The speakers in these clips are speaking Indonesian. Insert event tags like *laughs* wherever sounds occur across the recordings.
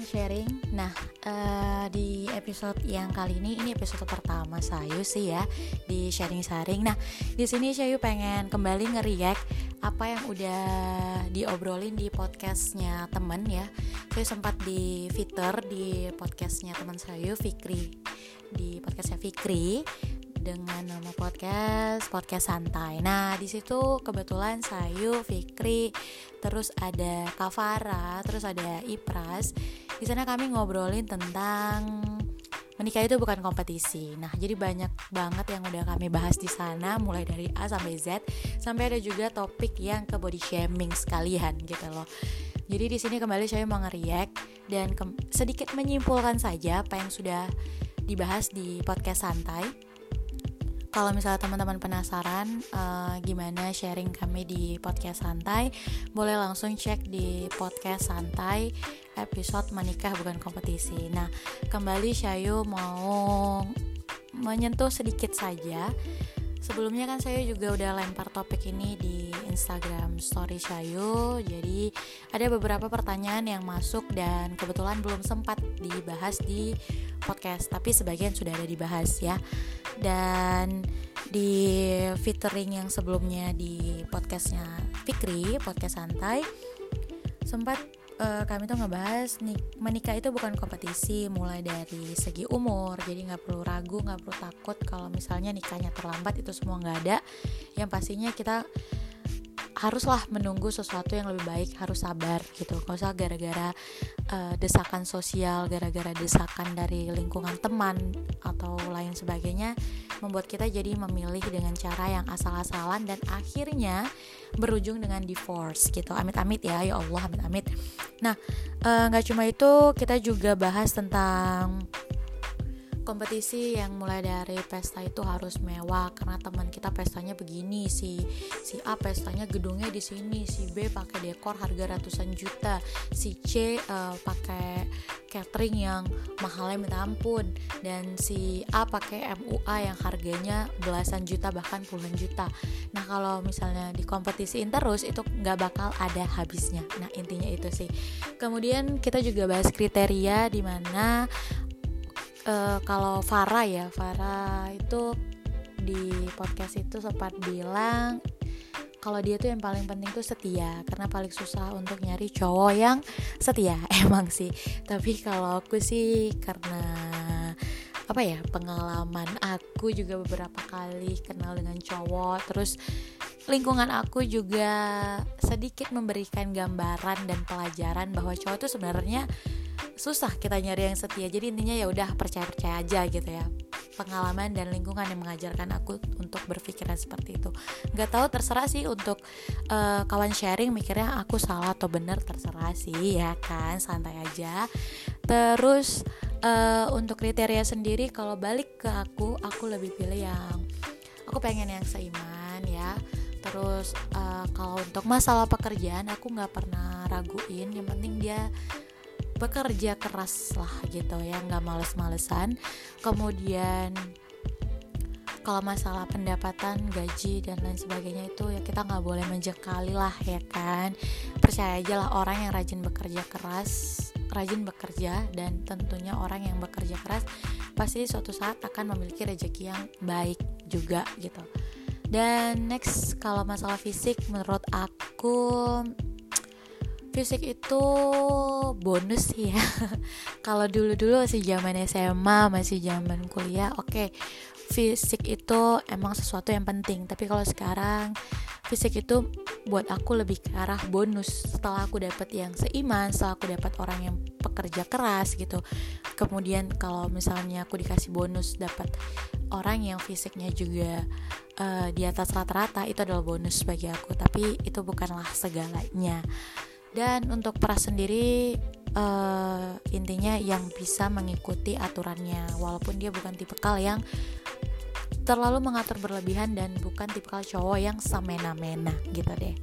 sharing. Nah, uh, di episode yang kali ini ini episode pertama saya sih ya di sharing sharing. Nah, di sini saya pengen kembali ngeriak apa yang udah diobrolin di podcastnya temen ya. Saya sempat di fitur di podcastnya teman saya Fikri di podcastnya Fikri dengan nama podcast podcast santai. Nah di situ kebetulan Sayu, Fikri, terus ada Kavara, terus ada Ipras. Di sana kami ngobrolin tentang menikah itu bukan kompetisi. Nah, jadi banyak banget yang udah kami bahas di sana, mulai dari A sampai Z, sampai ada juga topik yang ke body shaming sekalian gitu loh. Jadi di sini kembali saya mau ngeriak dan sedikit menyimpulkan saja apa yang sudah dibahas di podcast santai kalau misalnya teman-teman penasaran uh, gimana sharing kami di podcast santai, boleh langsung cek di podcast santai episode menikah bukan kompetisi. Nah, kembali Shayu mau menyentuh sedikit saja Sebelumnya kan saya juga udah lempar topik ini di Instagram Story Shayu Jadi ada beberapa pertanyaan yang masuk dan kebetulan belum sempat dibahas di podcast Tapi sebagian sudah ada dibahas ya. Dan di featuring yang sebelumnya di podcastnya Fikri, podcast santai Sempat uh, kami tuh ngebahas nih menikah itu bukan kompetisi mulai dari segi umur. Jadi nggak perlu ragu nggak perlu takut kalau misalnya nikahnya terlambat itu semua nggak ada. Yang pastinya kita haruslah menunggu sesuatu yang lebih baik harus sabar gitu. Kalau usah gara-gara uh, desakan sosial gara-gara desakan dari lingkungan teman atau lain sebagainya membuat kita jadi memilih dengan cara yang asal-asalan dan akhirnya berujung dengan divorce gitu. Amit-amit ya ya Allah amit-amit. Nah eh, nggak uh, cuma itu kita juga bahas tentang kompetisi yang mulai dari pesta itu harus mewah karena teman kita pestanya begini si si A pestanya gedungnya di sini si B pakai dekor harga ratusan juta si C uh, pakai catering yang mahalnya minta ampun dan si A pakai MUA yang harganya belasan juta bahkan puluhan juta. Nah kalau misalnya dikompetisiin terus itu nggak bakal ada habisnya. Nah intinya itu sih. Kemudian kita juga bahas kriteria di mana uh, kalau Farah ya Farah itu di podcast itu sempat bilang kalau dia tuh yang paling penting tuh setia karena paling susah untuk nyari cowok yang setia. *laughs* Emang sih. Tapi kalau aku sih karena apa ya pengalaman aku juga beberapa kali kenal dengan cowok terus lingkungan aku juga sedikit memberikan gambaran dan pelajaran bahwa cowok tuh sebenarnya susah kita nyari yang setia. Jadi intinya ya udah percaya percaya aja gitu ya. Pengalaman dan lingkungan yang mengajarkan aku untuk berpikiran seperti itu. Nggak tahu terserah sih untuk uh, kawan sharing mikirnya aku salah atau benar terserah sih ya kan santai aja. Terus uh, untuk kriteria sendiri kalau balik ke aku aku lebih pilih yang aku pengen yang seiman ya. Terus uh, kalau untuk masalah pekerjaan aku nggak pernah raguin. Yang penting dia bekerja keras lah gitu ya nggak males-malesan. Kemudian kalau masalah pendapatan gaji dan lain sebagainya itu ya kita nggak boleh menjekali lah ya kan. Percaya aja lah orang yang rajin bekerja keras rajin bekerja dan tentunya orang yang bekerja keras pasti suatu saat akan memiliki rezeki yang baik juga gitu. Dan next kalau masalah fisik menurut aku fisik itu bonus ya. *laughs* Kalau dulu dulu masih zaman SMA masih zaman kuliah oke okay, fisik itu emang sesuatu yang penting. Tapi kalau sekarang fisik itu buat aku lebih ke arah bonus. Setelah aku dapat yang seiman setelah aku dapat orang yang pekerja keras gitu. Kemudian kalau misalnya aku dikasih bonus dapat orang yang fisiknya juga uh, di atas rata-rata itu adalah bonus bagi aku. Tapi itu bukanlah segalanya dan untuk peras sendiri uh, intinya yang bisa mengikuti aturannya walaupun dia bukan tipe kal yang terlalu mengatur berlebihan dan bukan tipe kal cowok yang semena-mena gitu deh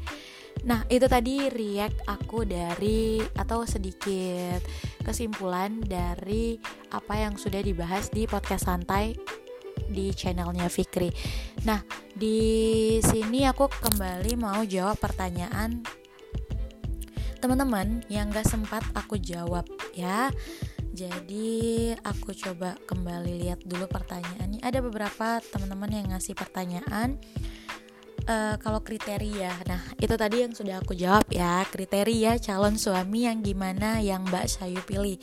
Nah itu tadi react aku dari atau sedikit kesimpulan dari apa yang sudah dibahas di podcast santai di channelnya Fikri. Nah di sini aku kembali mau jawab pertanyaan teman-teman yang gak sempat aku jawab ya. Jadi aku coba kembali lihat dulu pertanyaannya. Ada beberapa teman-teman yang ngasih pertanyaan uh, kalau kriteria. Nah itu tadi yang sudah aku jawab ya. Kriteria calon suami yang gimana yang Mbak Sayu pilih.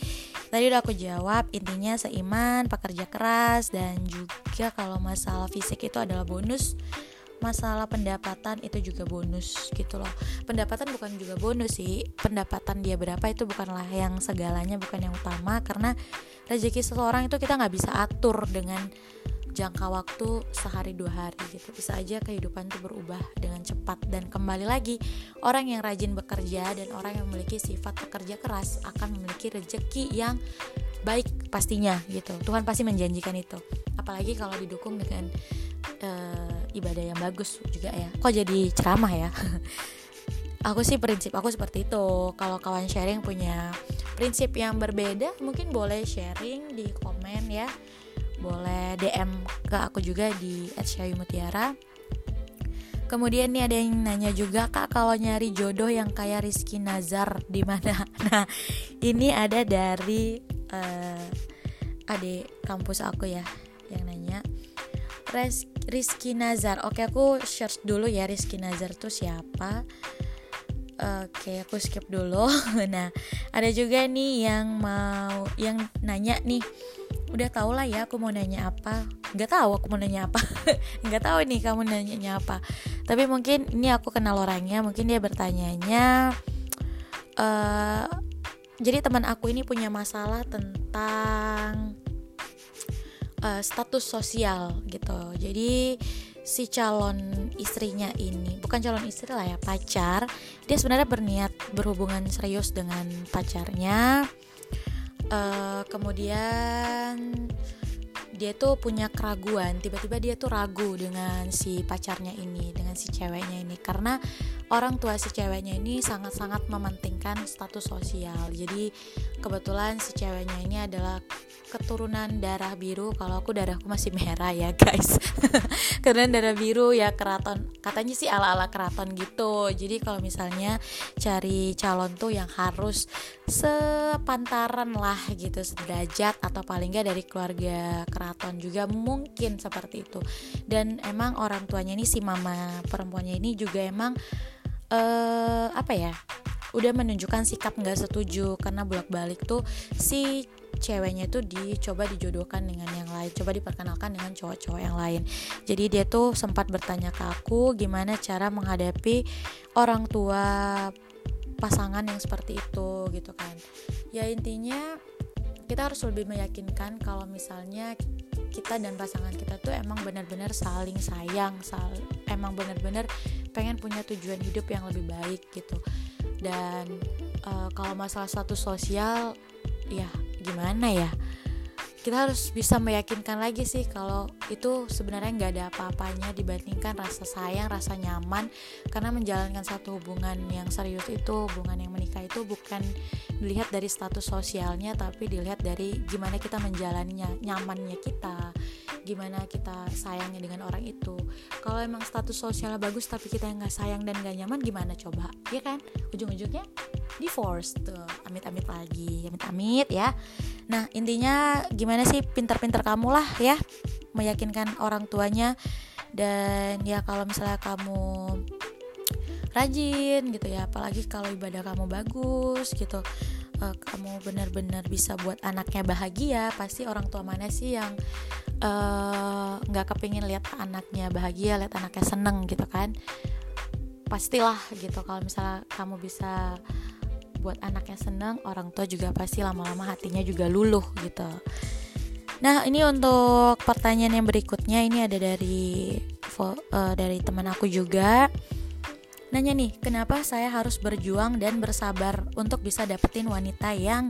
Tadi udah aku jawab intinya seiman pekerja keras dan juga kalau masalah fisik itu adalah bonus masalah pendapatan itu juga bonus gitu loh. Pendapatan bukan juga bonus sih pendapatan dia berapa itu bukanlah yang segalanya bukan yang utama karena rezeki seseorang itu kita nggak bisa atur dengan jangka waktu sehari dua hari gitu. Bisa aja kehidupan itu berubah dengan cepat. Dan kembali lagi orang yang rajin bekerja dan orang yang memiliki sifat pekerja keras akan memiliki rezeki yang baik pastinya gitu. Tuhan pasti menjanjikan itu. Apalagi kalau didukung dengan uh, ibadah yang bagus juga ya. Kok jadi ceramah ya? *laughs* Aku sih prinsip aku seperti itu. Kalau kawan sharing punya prinsip yang berbeda mungkin boleh sharing di komen ya. Boleh DM ke aku juga di @syayumutiara Kemudian nih ada yang nanya juga kak kalau nyari jodoh yang kayak Rizky Nazar di mana? *laughs* Nah ini ada dari uh, adik kampus aku ya yang nanya Res Rizky Nazar. Oke aku search dulu ya Rizky Nazar tuh siapa? Oke aku skip dulu. *laughs* nah ada juga nih yang mau yang nanya nih udah tau lah ya aku mau nanya apa nggak tahu aku mau nanya apa *laughs* nggak tahu nih kamu nanya apa tapi mungkin ini aku kenal orangnya mungkin dia bertanyanya uh, jadi teman aku ini punya masalah tentang uh, status sosial gitu. Jadi si calon istrinya ini bukan calon istri lah ya pacar dia sebenarnya berniat berhubungan serius dengan pacarnya. Uh, kemudian dia tuh punya keraguan tiba-tiba dia tuh ragu dengan si pacarnya ini dengan si ceweknya ini. Karena orang tua si ceweknya ini sangat-sangat mementingkan status sosial. Jadi kebetulan si ceweknya ini adalah keturunan darah biru. Kalau aku darahku masih merah ya guys. *laughs* Karena darah biru ya keraton. Katanya sih ala-ala keraton gitu. Jadi kalau misalnya cari calon tuh yang harus sepantaran lah gitu sederajat atau paling gak dari keluarga keraton juga mungkin seperti itu. Dan emang orang tuanya ini si mama perempuannya ini juga emang uh, apa ya udah menunjukkan sikap nggak setuju. Karena bolak balik tuh si ceweknya itu dicoba dijodohkan dengan yang lain coba diperkenalkan dengan cowok-cowok yang lain. Jadi dia tuh sempat bertanya ke aku gimana cara menghadapi orang tua pasangan yang seperti itu gitu kan. Ya intinya kita harus lebih meyakinkan kalau misalnya kita dan pasangan kita tuh emang benar-benar saling sayang sal emang benar-benar pengen punya tujuan hidup yang lebih baik gitu. Dan uh, kalau masalah status sosial ya gimana ya kita harus bisa meyakinkan lagi sih kalau itu sebenarnya nggak ada apa-apanya dibandingkan rasa sayang, rasa nyaman. Karena menjalankan satu hubungan yang serius itu, hubungan yang menikah itu bukan dilihat dari status sosialnya tapi dilihat dari gimana kita menjalaninya, nyamannya kita, gimana kita sayangnya dengan orang itu. Kalau emang status sosialnya bagus tapi kita nggak sayang dan nggak nyaman gimana coba? Ya kan? Ujung-ujungnya divorce. Tuh amit-amit lagi. Amit-amit ya. Nah intinya gimana sih pinter-pinter kamu lah ya meyakinkan orang tuanya. Dan ya kalau misalnya kamu rajin gitu ya apalagi kalau ibadah kamu bagus gitu uh, kamu benar-benar bisa buat anaknya bahagia pasti orang tua mana sih yang Eh, nggak uh, kepingin lihat anaknya bahagia lihat anaknya seneng gitu kan? Pastilah gitu kalau misalnya kamu bisa buat anaknya seneng orang tua juga pasti lama-lama hatinya juga luluh gitu. Nah ini untuk pertanyaan yang berikutnya ini ada dari uh, dari teman aku juga nanya nih kenapa saya harus berjuang dan bersabar untuk bisa dapetin wanita yang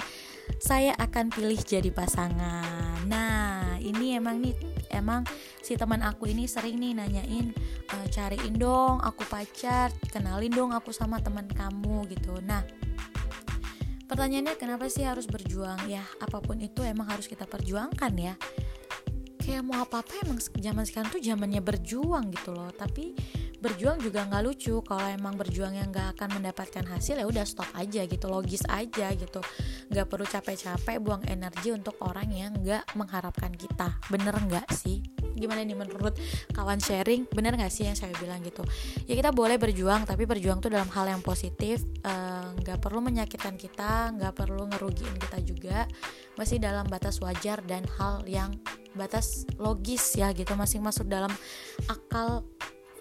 saya akan pilih jadi pasangan? Nah ini emang nih emang si teman aku ini sering nih nanyain e, cariin dong aku pacar kenalin dong aku sama teman kamu gitu. Nah pertanyaannya kenapa sih harus berjuang? Ya apa pun itu emang harus kita perjuangkan ya kayak mau apa apa emang zaman sekarang tuh zamannya berjuang gitu loh. Tapi berjuang juga nggak lucu. Kalau emang berjuang yang nggak akan mendapatkan hasil ya udah stop aja gitu logis aja gitu. Nggak perlu capek-capek buang energi untuk orang yang nggak mengharapkan kita. Bener nggak sih? Gimana nih menurut kawan sharing? Bener nggak sih yang saya bilang gitu? Ya kita boleh berjuang tapi berjuang tuh dalam hal yang positif. Eh, nggak uh, perlu menyakitkan kita nggak perlu ngerugiin kita juga. Masih dalam batas wajar dan hal yang batas logis ya gitu masing masuk dalam akal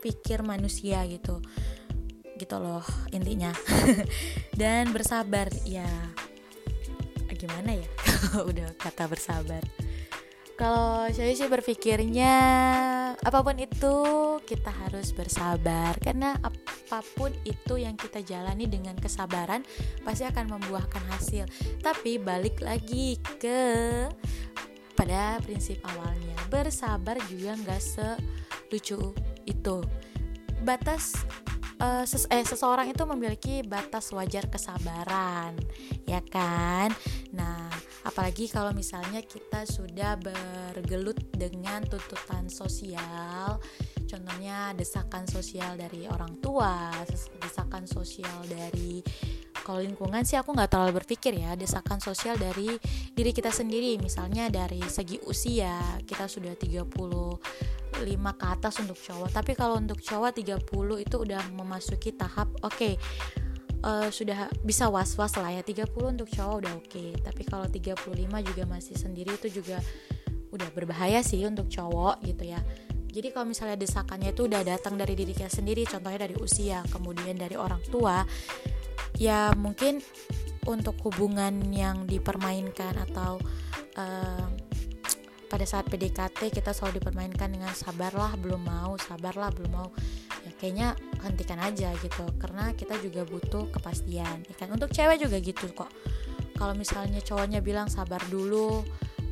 pikir manusia gitu. Gitu loh intinya. *laughs* Dan bersabar ya. Gimana ya? *laughs* Udah kata bersabar. Kalau saya sih berpikirnya apa pun itu kita harus bersabar. Karena apa pun itu yang kita jalani dengan kesabaran pasti akan membuahkan hasil. Tapi balik lagi ke pada prinsip awalnya. Bersabar juga nggak selucu itu. Batas uh, ses eh seseorang itu memiliki batas wajar kesabaran ya kan? Nah apalagi kalau misalnya kita sudah bergelut dengan tuntutan sosial contohnya desakan sosial dari orang tua desakan sosial dari kalau lingkungan sih aku nggak terlalu berpikir ya desakan sosial dari diri kita sendiri. Misalnya dari segi usia kita sudah 35 ke atas untuk cowok. Tapi kalau untuk cowok 30 itu udah memasuki tahap oke okay, uh, eh, sudah bisa was-was lah ya. 30 untuk cowok udah oke. Okay. tapi kalau 35 juga masih sendiri itu juga udah berbahaya sih untuk cowok gitu ya jadi kalau misalnya desakannya itu udah datang dari diri kita sendiri contohnya dari usia kemudian dari orang tua ya mungkin untuk hubungan yang dipermainkan atau uh, pada saat PDKT kita selalu dipermainkan dengan sabarlah belum mau sabarlah belum mau. Ya kayaknya hentikan aja gitu karena kita juga butuh kepastian ya kan? Untuk cewek juga gitu kok. Kalau misalnya cowoknya bilang sabar dulu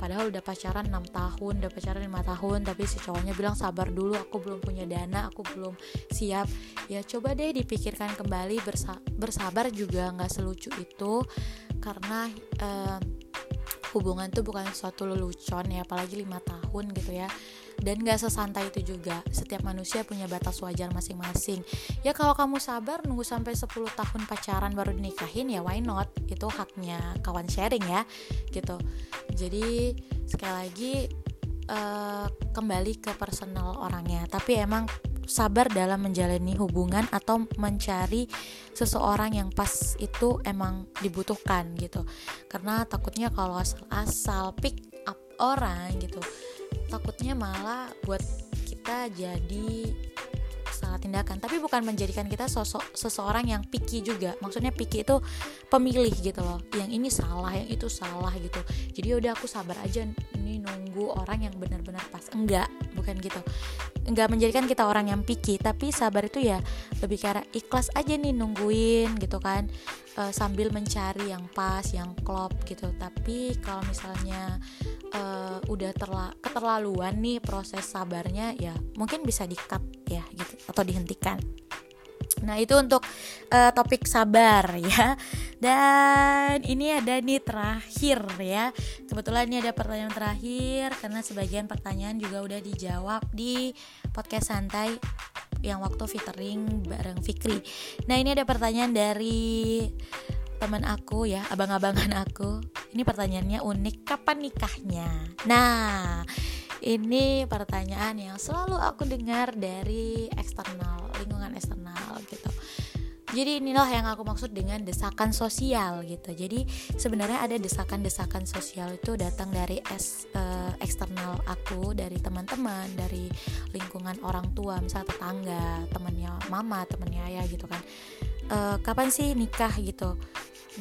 padahal udah pacaran 6 tahun udah pacaran 5 tahun tapi si cowoknya bilang sabar dulu aku belum punya dana aku belum siap. Ya coba deh dipikirkan kembali bersa bersabar juga nggak selucu itu karena uh, hubungan tuh bukan suatu lelucon ya apalagi lima tahun gitu ya. Dan gak sesantai itu juga. Setiap manusia punya batas wajar masing-masing. Ya kalau kamu sabar nunggu sampai 10 tahun pacaran baru dinikahin ya why not? Itu haknya kawan sharing ya gitu. Jadi sekali lagi uh, kembali ke personal orangnya. Tapi emang sabar dalam menjalani hubungan atau mencari seseorang yang pas itu emang dibutuhkan gitu. Karena takutnya kalau asal-asal pick up orang gitu takutnya malah buat kita jadi salah tindakan. Tapi bukan menjadikan kita sosok seseorang yang picky juga. Maksudnya picky itu pemilih gitu loh. Yang ini salah yang itu salah gitu. Jadi udah aku sabar aja ini nunggu orang yang benar-benar pas. Enggak bukan gitu. Enggak menjadikan kita orang yang picky tapi sabar itu ya lebih karena ikhlas aja nih nungguin gitu kan. E, sambil mencari yang pas yang klop gitu. Tapi kalau misalnya uh, udah terla keterlaluan nih proses sabarnya ya mungkin bisa di cut ya gitu atau dihentikan Nah itu untuk uh, topik sabar *laughs* ya Dan ini ada nih terakhir ya Kebetulan ini ada pertanyaan terakhir Karena sebagian pertanyaan juga udah dijawab di podcast santai Yang waktu featuring bareng Fikri Nah ini ada pertanyaan dari teman aku ya, abang-abangan aku. Ini pertanyaannya unik, kapan nikahnya? Nah, ini pertanyaan yang selalu aku dengar dari eksternal, lingkungan eksternal gitu. Jadi inilah yang aku maksud dengan desakan sosial gitu. Jadi sebenarnya ada desakan-desakan sosial itu datang dari es, uh, eksternal aku, dari teman-teman, dari lingkungan orang tua, misalnya tetangga, temannya mama, temannya ayah gitu kan. Uh, kapan sih nikah gitu?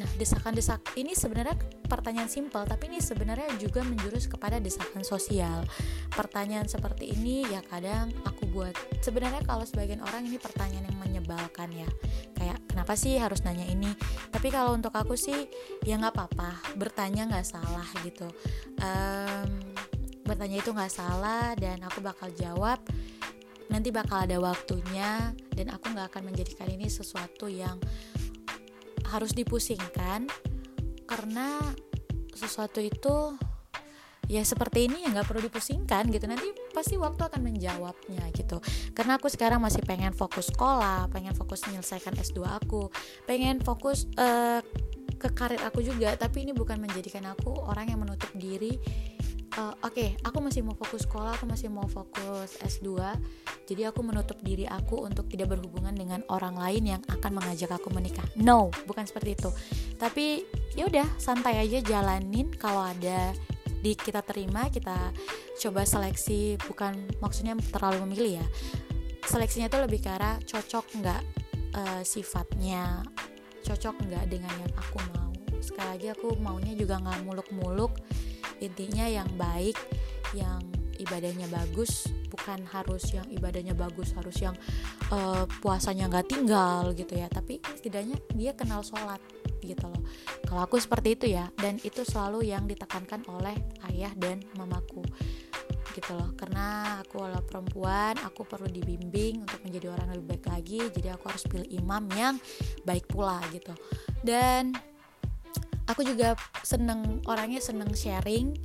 Nah, desakan-desak ini sebenarnya pertanyaan simpel, tapi ini sebenarnya juga menjurus kepada desakan sosial. Pertanyaan seperti ini ya kadang aku buat. Sebenarnya kalau sebagian orang ini pertanyaan yang menyebalkan ya. Kayak kenapa sih harus nanya ini? Tapi kalau untuk aku sih ya nggak apa-apa, bertanya nggak salah gitu. Um, bertanya itu nggak salah dan aku bakal jawab nanti bakal ada waktunya dan aku nggak akan menjadikan ini sesuatu yang harus dipusingkan karena sesuatu itu ya seperti ini ya nggak perlu dipusingkan gitu. Nanti pasti waktu akan menjawabnya gitu. Karena aku sekarang masih pengen fokus sekolah pengen fokus menyelesaikan S2 aku pengen fokus uh, ke karir aku juga. Tapi ini bukan menjadikan aku orang yang menutup diri uh, oke okay, aku masih mau fokus sekolah aku masih mau fokus S2 jadi aku menutup diri aku untuk tidak berhubungan dengan orang lain yang akan mengajak aku menikah. No bukan seperti itu. Tapi ya udah santai aja jalanin. Kalau ada di kita terima kita coba seleksi. Bukan maksudnya terlalu memilih ya. Seleksinya itu lebih ke arah cocok nggak uh, sifatnya? Cocok nggak dengan yang aku mau? Sekali lagi aku maunya juga nggak muluk-muluk intinya yang baik yang ibadahnya bagus bukan harus yang ibadahnya bagus harus yang uh, puasanya nggak tinggal gitu ya. Tapi setidaknya dia kenal sholat gitu loh. Kalau aku seperti itu ya dan itu selalu yang ditekankan oleh ayah dan mamaku gitu loh. Karena aku adalah perempuan aku perlu dibimbing untuk menjadi orang lebih baik lagi. Jadi aku harus pilih imam yang baik pula gitu. Dan aku juga seneng orangnya seneng sharing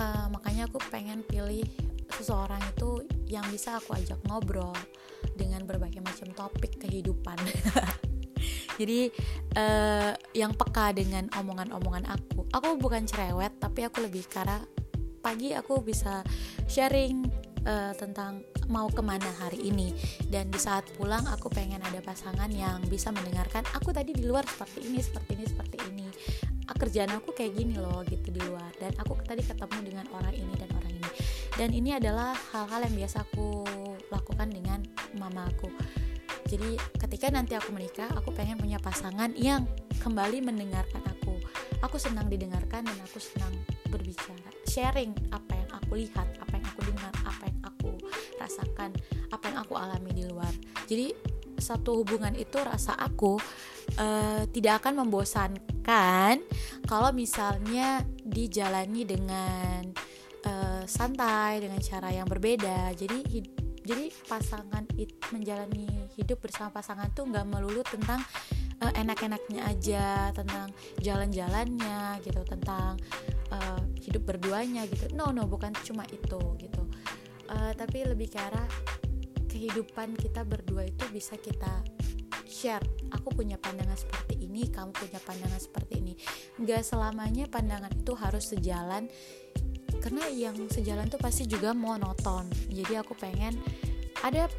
uh, makanya aku pengen pilih seseorang itu yang bisa aku ajak ngobrol dengan berbagai macam topik kehidupan. *laughs* Jadi uh, yang peka dengan omongan-omongan aku. Aku bukan cerewet tapi aku lebih karena pagi aku bisa sharing uh, tentang mau ke mana hari ini. Dan di saat pulang aku pengen ada pasangan yang bisa mendengarkan aku tadi di luar seperti ini seperti ini seperti ini ah, kerjaan aku kayak gini loh gitu di luar. Dan aku tadi ketemu dengan orang ini dan orang ini. Dan ini adalah hal-hal yang biasa aku lakukan dengan mama aku. Jadi ketika nanti aku menikah aku pengen punya pasangan yang kembali mendengarkan aku. Aku senang didengarkan dan aku senang berbicara. Sharing apa yang aku lihat apa yang aku dengar apa yang aku rasakan apa yang aku alami di luar. Jadi satu hubungan itu rasa aku uh, tidak akan membosankan kalau misalnya dijalani dengan uh, santai dengan cara yang berbeda jadi jadi pasangan it, menjalani hidup bersama pasangan tuh nggak melulu tentang uh, enak-enaknya aja tentang jalan-jalannya gitu tentang uh, hidup berduanya gitu. No no bukan cuma itu gitu. Uh, tapi lebih ke arah kehidupan kita berdua itu bisa kita share aku punya pandangan seperti ini kamu punya pandangan seperti ini. Nggak selamanya pandangan itu harus sejalan karena yang sejalan tuh pasti juga monoton. Jadi aku pengen ada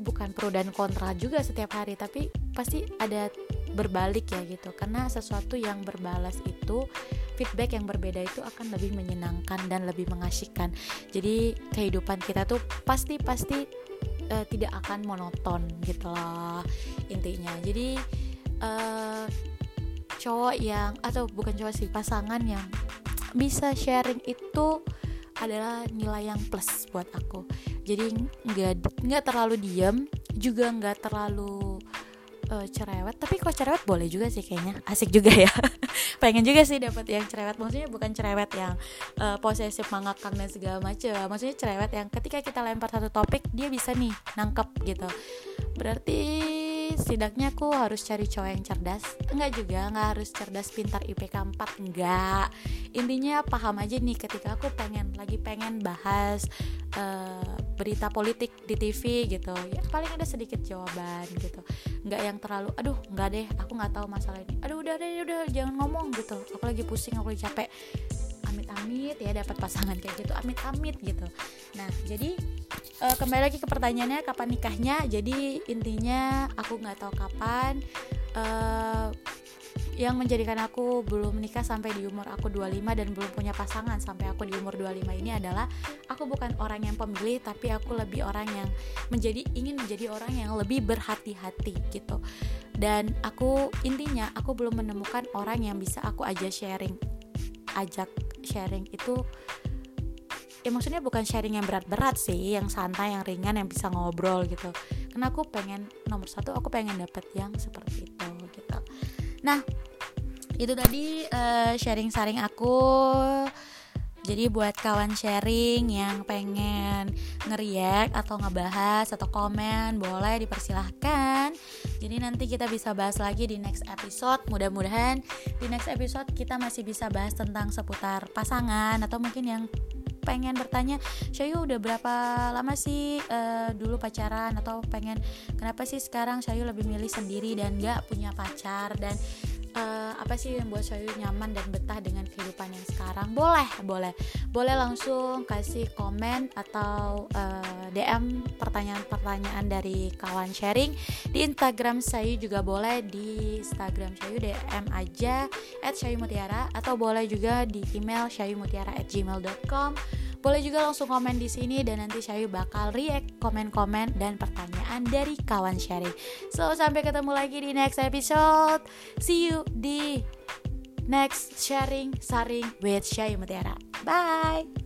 bukan pro dan kontra juga setiap hari tapi pasti ada berbalik ya gitu. Karena sesuatu yang berbalas itu feedback yang berbeda itu akan lebih menyenangkan dan lebih mengasyikkan jadi kehidupan kita tuh pasti pasti uh, tidak akan monoton gitu loh intinya. Jadi uh, cowok yang atau bukan cowok sih pasangan yang bisa sharing itu adalah nilai yang plus buat aku. Jadi nggak nggak terlalu diem juga nggak terlalu uh, cerewet. Tapi kok cerewet boleh juga sih kayaknya. Asik juga ya *laughs* pengen juga sih dapat yang cerewet. Maksudnya bukan cerewet yang uh, posesif mengakang dan segala macam maksudnya cerewet yang ketika kita lempar satu topik dia bisa nih nangkep gitu. Berarti setidaknya aku harus cari cowok yang cerdas. Enggak juga enggak harus cerdas pintar IPK 4 enggak. Intinya paham aja nih ketika aku pengen lagi pengen bahas uh, berita politik di TV gitu ya paling ada sedikit jawaban gitu. Nggak yang terlalu aduh nggak deh aku nggak tahu masalah ini. Aduh udah deh udah jangan ngomong gitu. Aku lagi pusing aku lagi capek. Amit-amit ya dapat pasangan kayak gitu amit-amit gitu. Nah jadi uh, kembali lagi ke pertanyaannya kapan nikahnya? Jadi intinya aku nggak tahu kapan. Uh, yang menjadikan aku belum menikah sampai di umur aku 25 dan belum punya pasangan sampai aku di umur 25 ini adalah aku bukan orang yang pemilih tapi aku lebih orang yang menjadi ingin menjadi orang yang lebih berhati-hati gitu. Dan aku intinya aku belum menemukan orang yang bisa aku ajak sharing. Ajak sharing itu ya maksudnya bukan sharing yang berat-berat sih yang santai yang ringan yang bisa ngobrol gitu. Karena aku pengen nomor satu aku pengen dapet yang seperti itu gitu. Nah itu tadi uh, sharing-sharing aku. Jadi buat kawan sharing yang pengen ngeriak atau ngebahas atau komen boleh dipersilahkan. Jadi nanti kita bisa bahas lagi di next episode. Mudah-mudahan di next episode kita masih bisa bahas tentang seputar pasangan atau mungkin yang pengen bertanya Shayu udah berapa lama sih uh, dulu pacaran? Atau pengen kenapa sih sekarang Shayu lebih milih sendiri dan gak punya pacar? Dan uh, apa sih yang buat saya nyaman dan betah dengan kehidupan yang sekarang? Boleh boleh. Boleh langsung kasih komen atau uh, eh, DM pertanyaan-pertanyaan dari kawan sharing di Instagram saya juga boleh. Di Instagram saya DM aja at Mutiara atau boleh juga di email syayumutiara at gmail.com boleh juga langsung komen di sini dan nanti saya bakal react komen-komen dan pertanyaan dari kawan sharing. So sampai ketemu lagi di next episode. See you di next sharing saring with Syayu Mutiara. Bye.